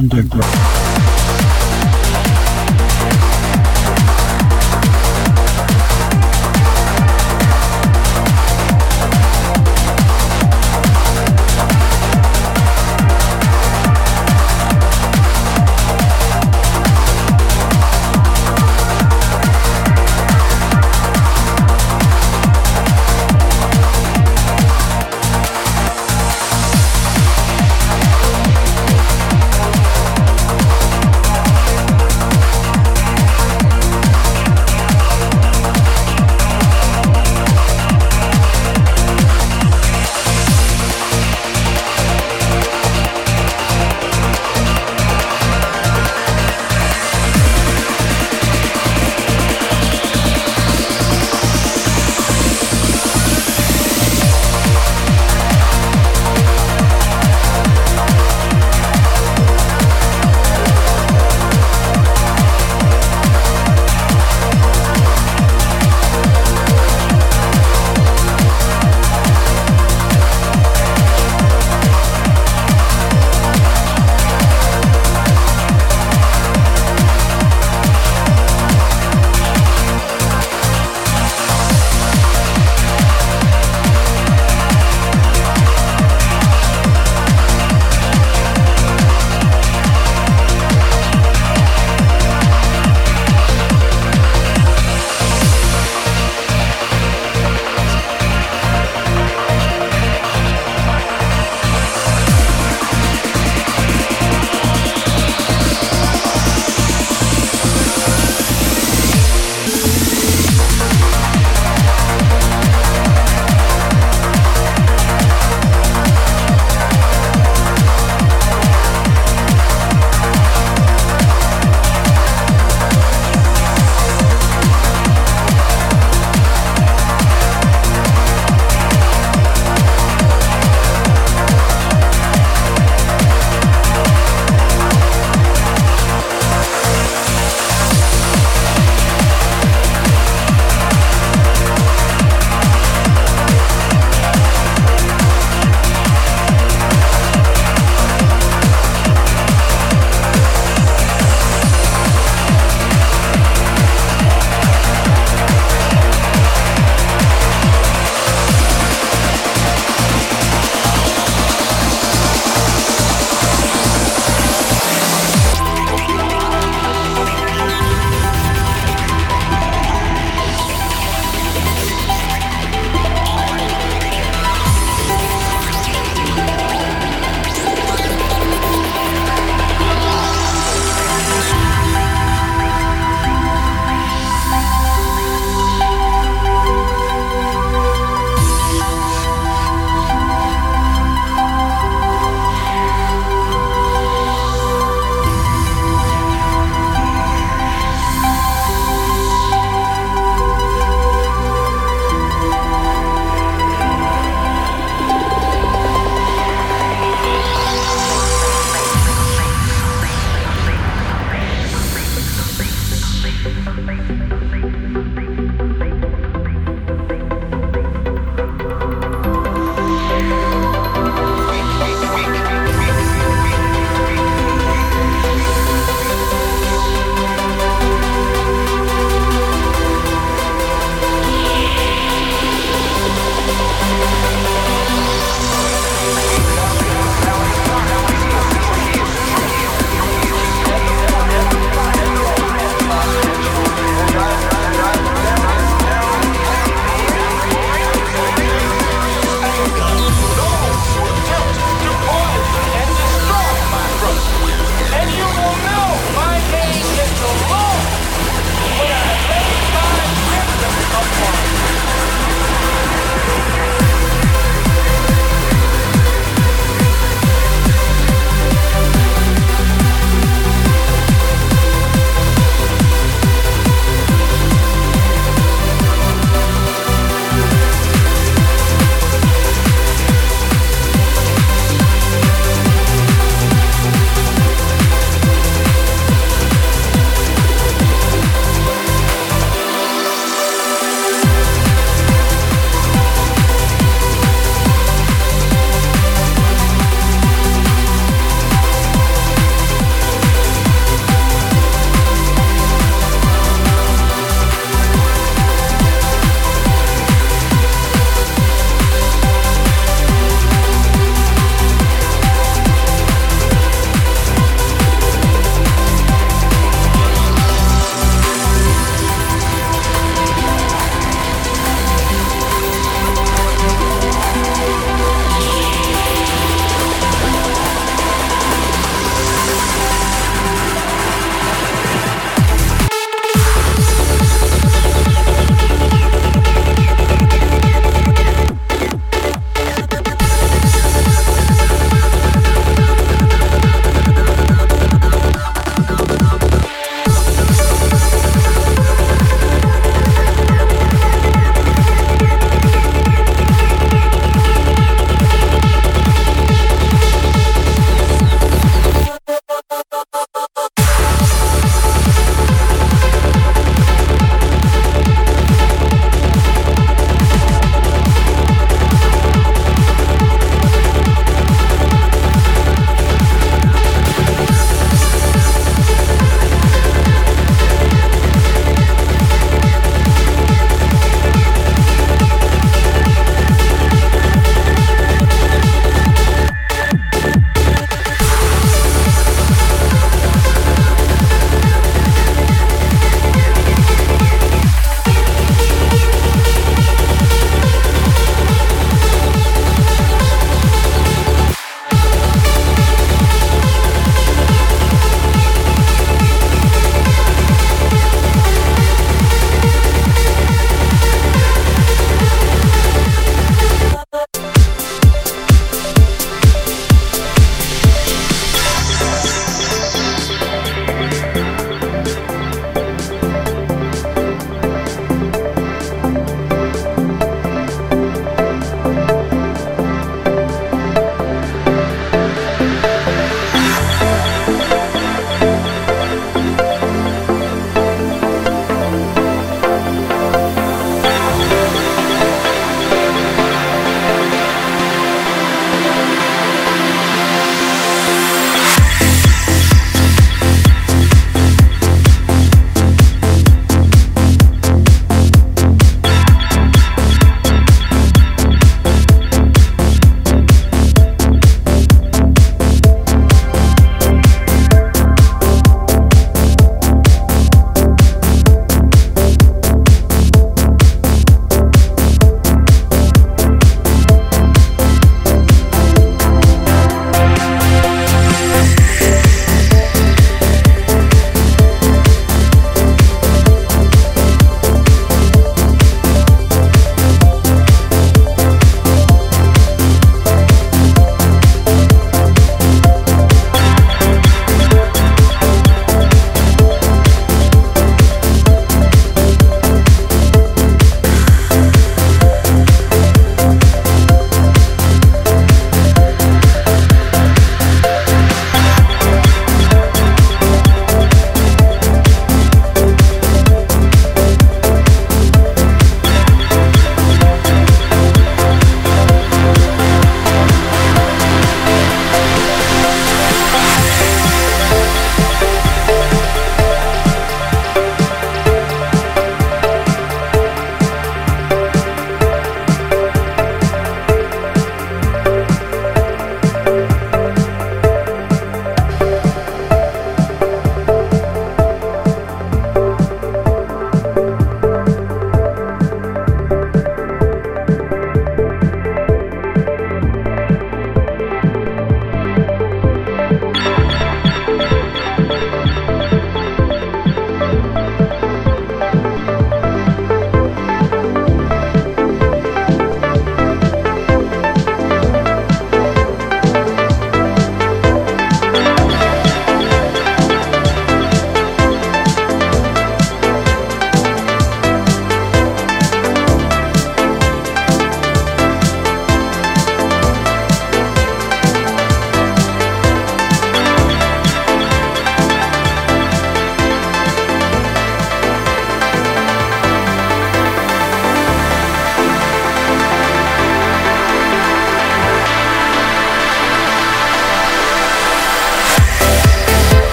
underground.